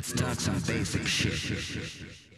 Let's talk some basic shit.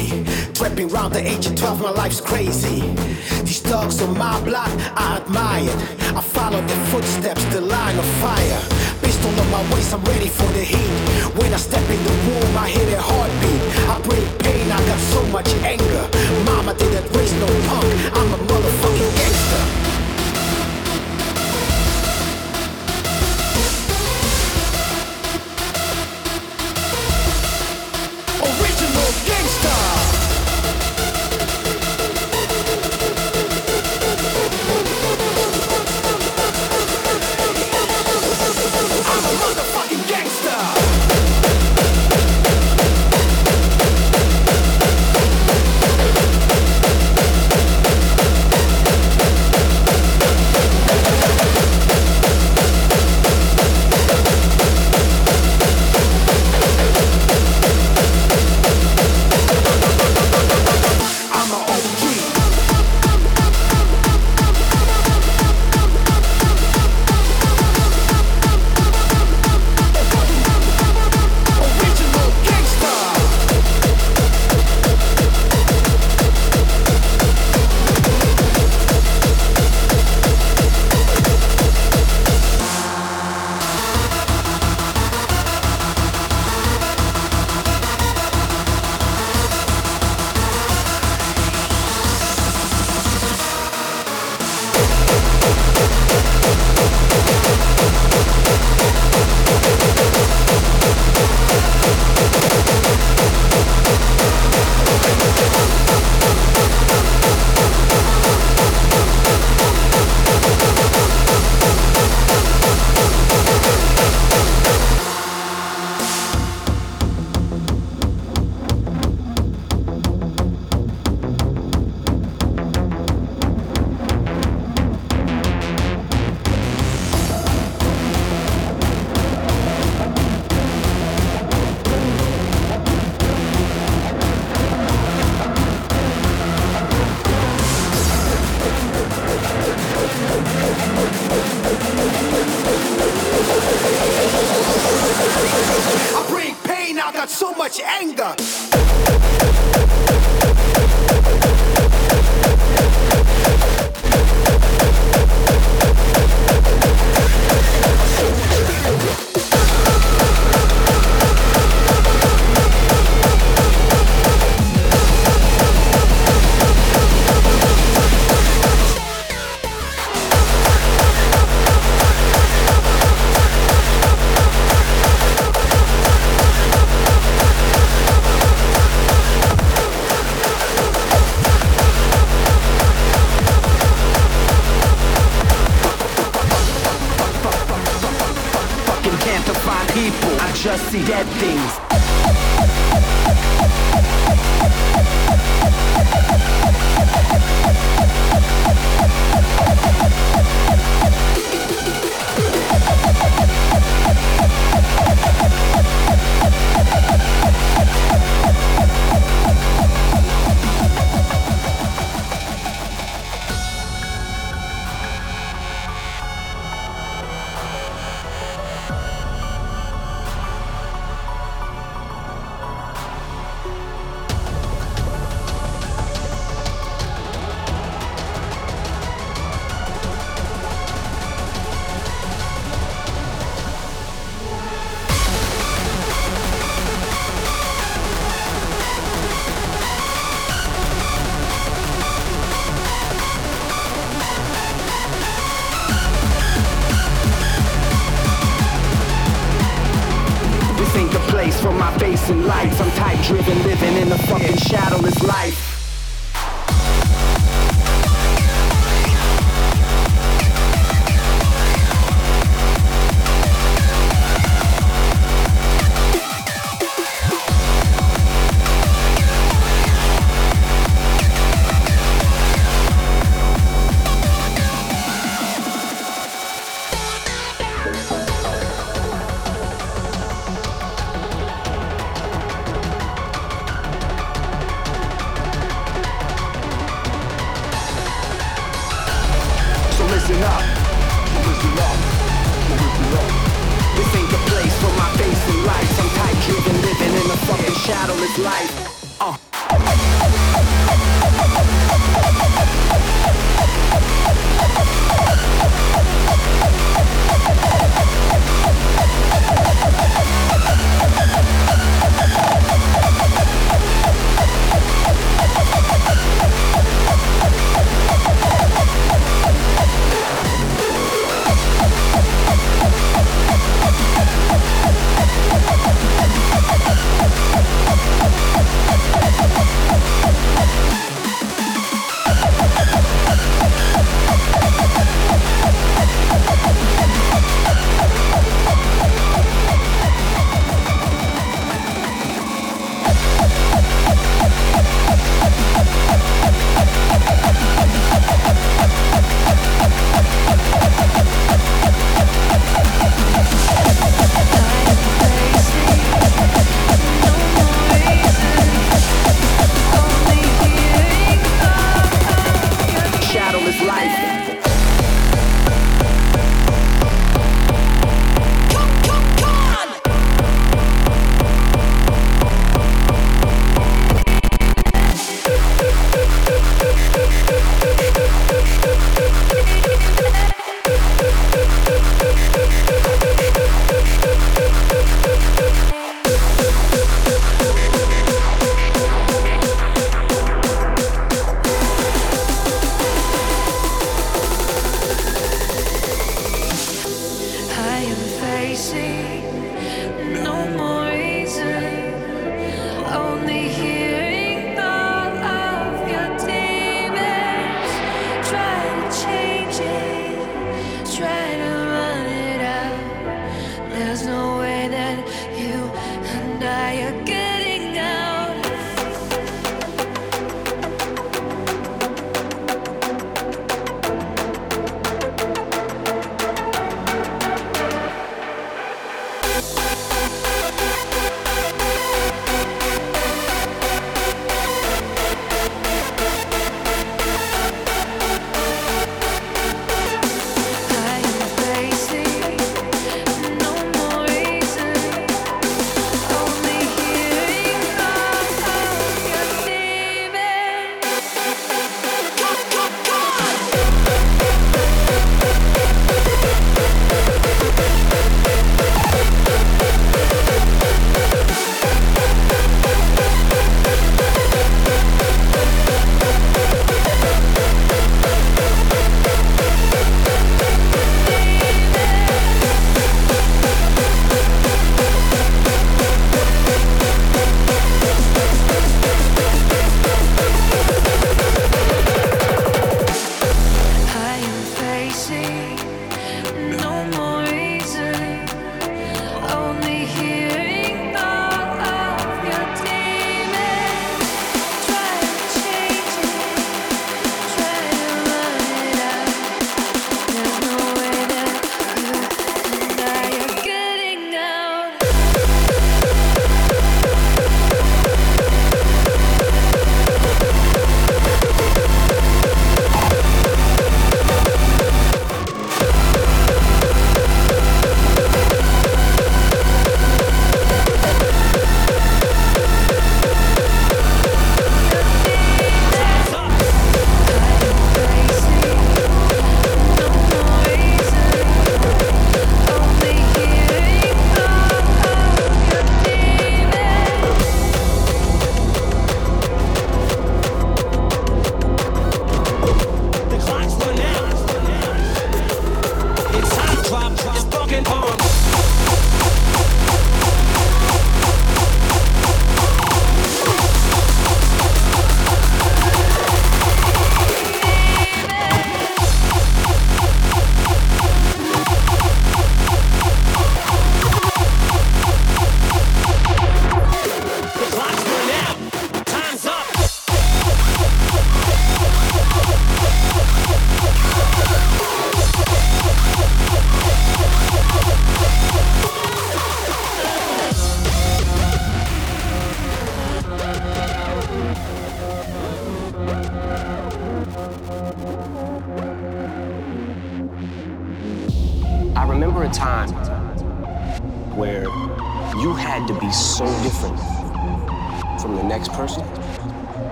crazy. Trapping round the age of 12, my life's crazy. These dogs on my block, I admire. I follow their footsteps, the line of fire. Pistol on my waist, I'm ready for the heat. When I step in the room, I hear their heartbeat. I bring pain, I got so much anger. Mama didn't raise no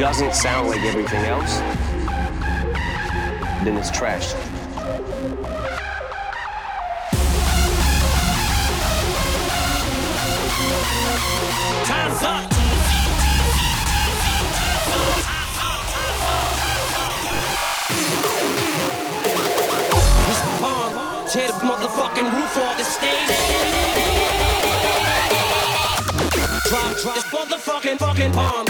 doesn't sound like everything else, then it's trash. Time's up. Tear the motherfucking roof off the stage. Drop, drop, motherfucking, fucking bomb.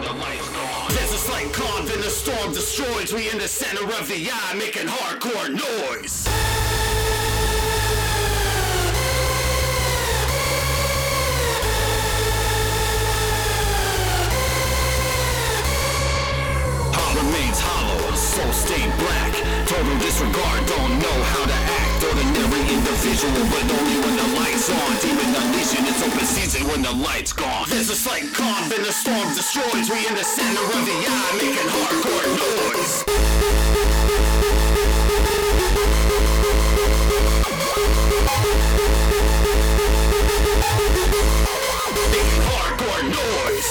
There's a slight calm, then the storm destroys. me in the center of the eye making hardcore noise. Hollow remains hollow, soul stained black. Total disregard, don't know how to ordinary individual, but only when the lights on. Demon unleashing, it's open season when the lights gone. There's a slight cough and the storm destroys. We in the center of the eye, making hardcore noise. Making hardcore noise.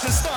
Just stop.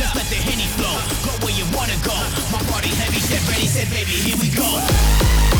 Let's let the henny flow. Go where you wanna go. My party heavy, set ready, said baby, here we go.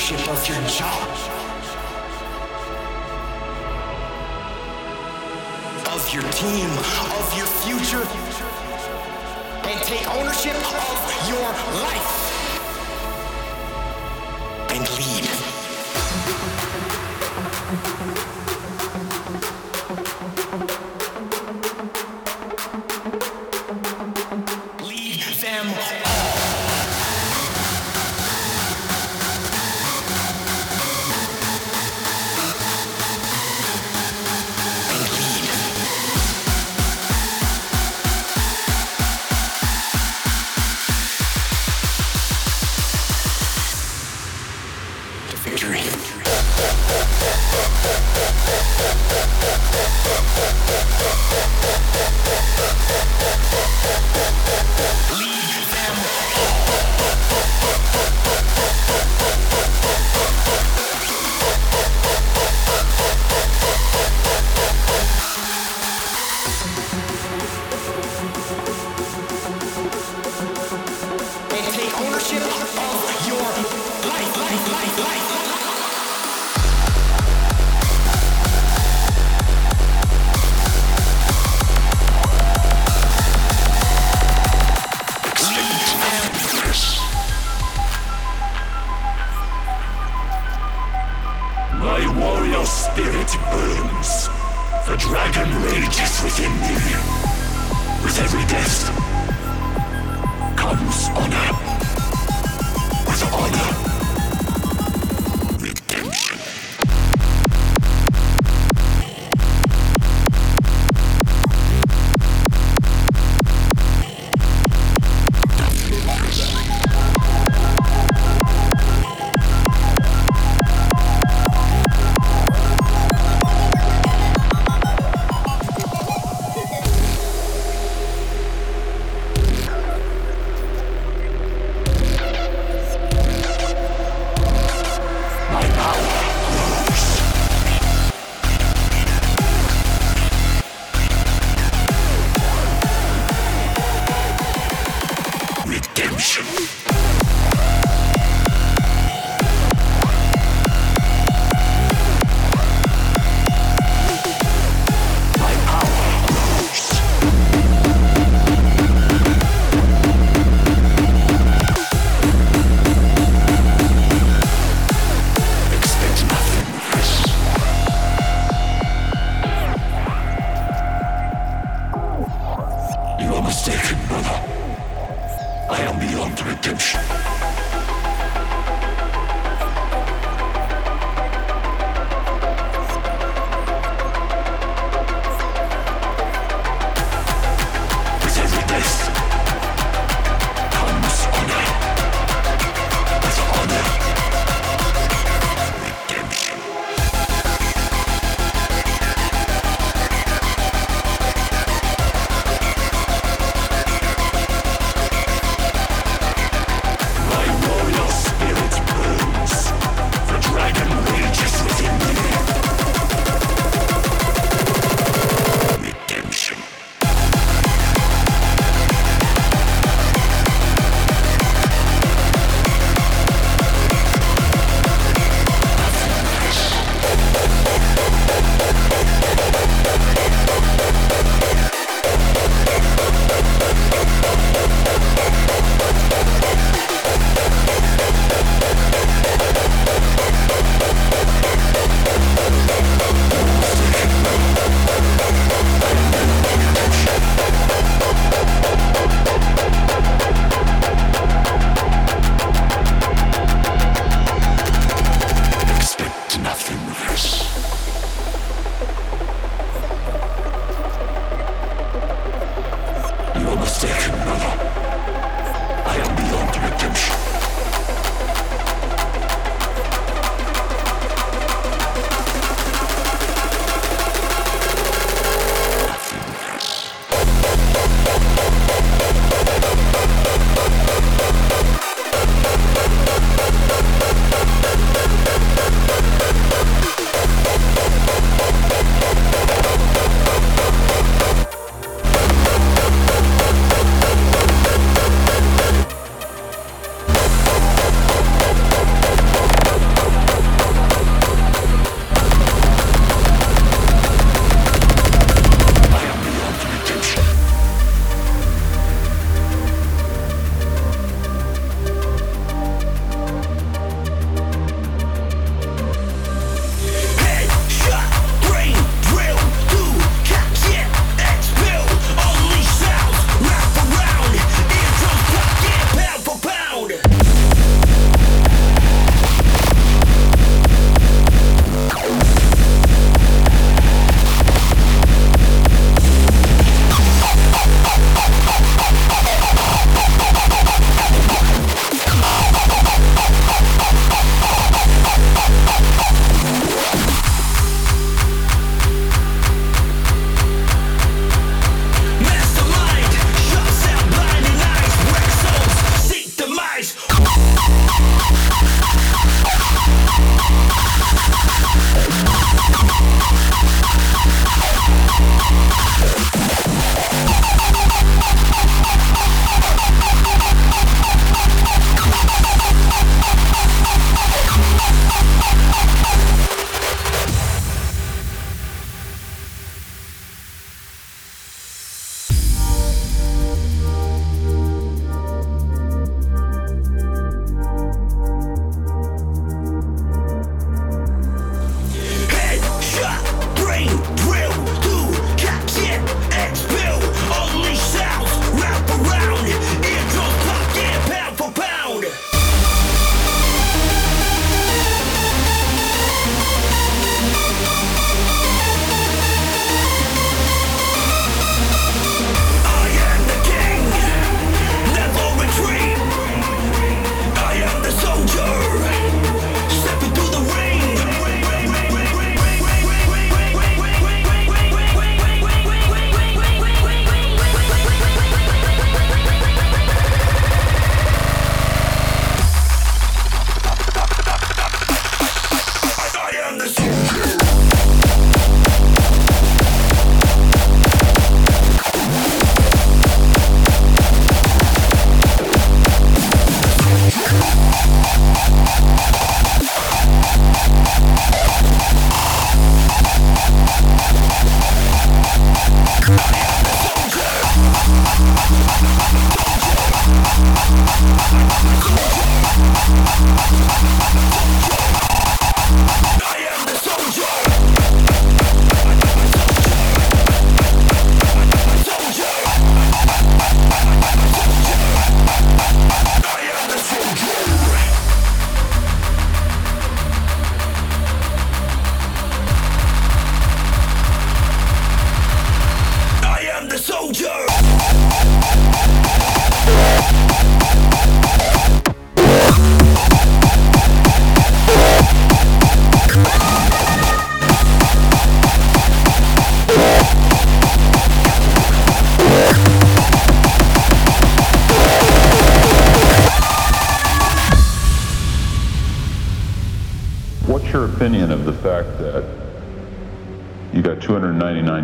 Ownership of your job. Of your team, of your future. And take ownership of your life. Warrior spirit burns. The dragon rages within me. With every death comes honor. With honor,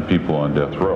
people on death row.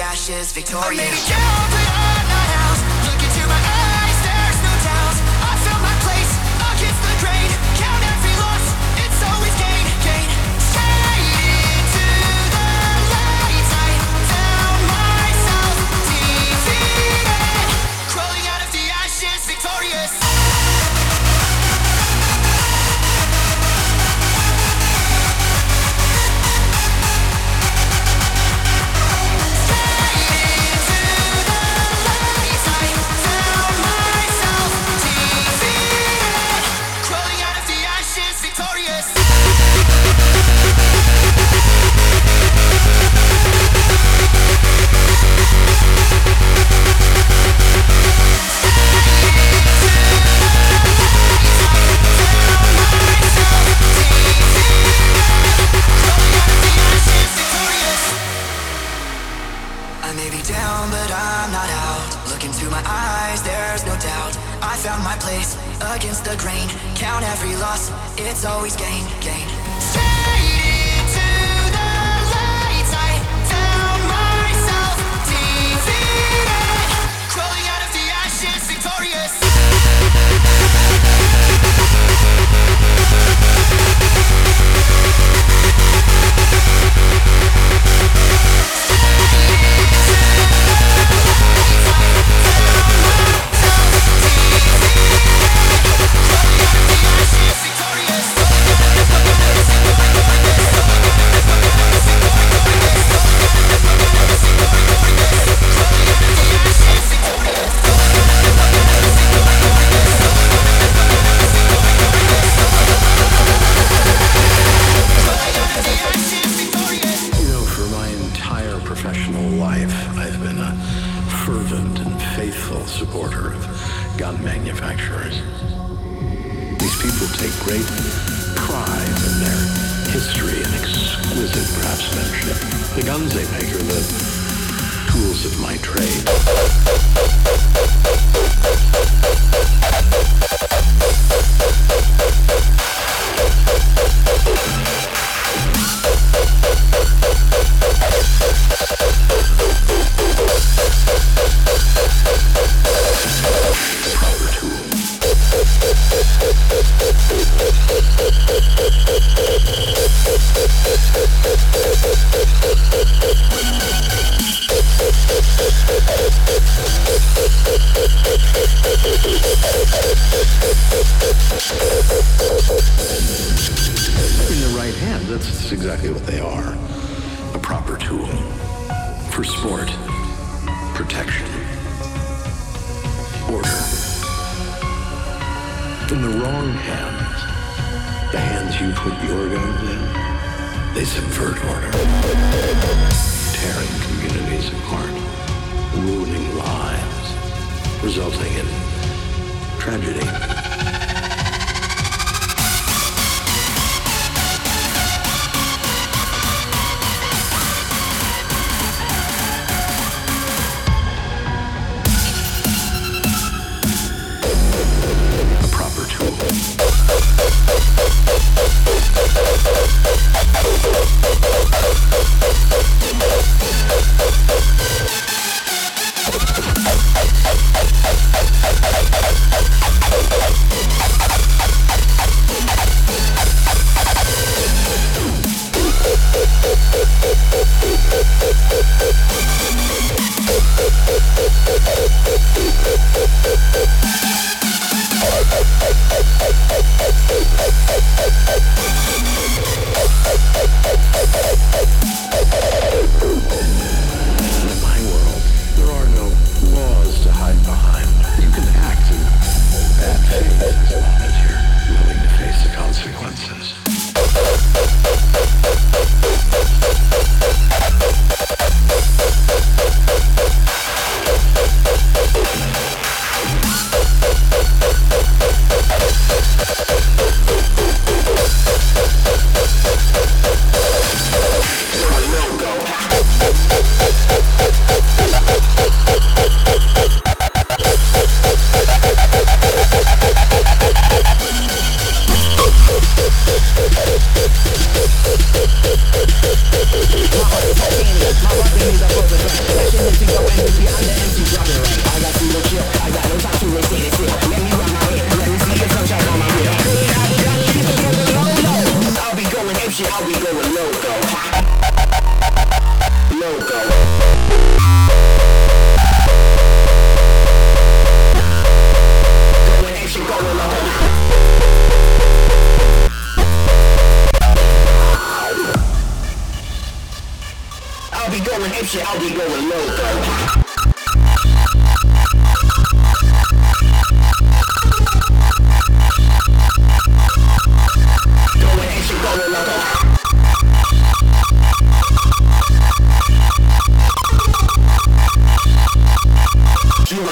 ashes, victorious.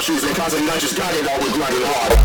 shoes and just a nudge all guided, always grinding hard.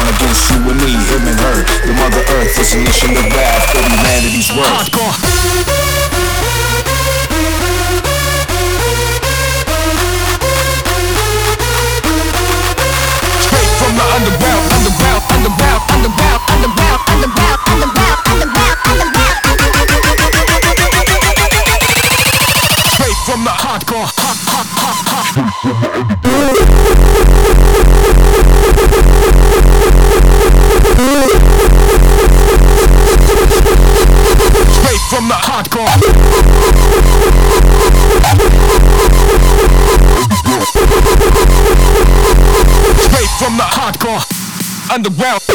on against you and me, him and her. The mother earth is an issue of wrath for humanity's worth. Straight from the underground, underground, underground, underground. underground.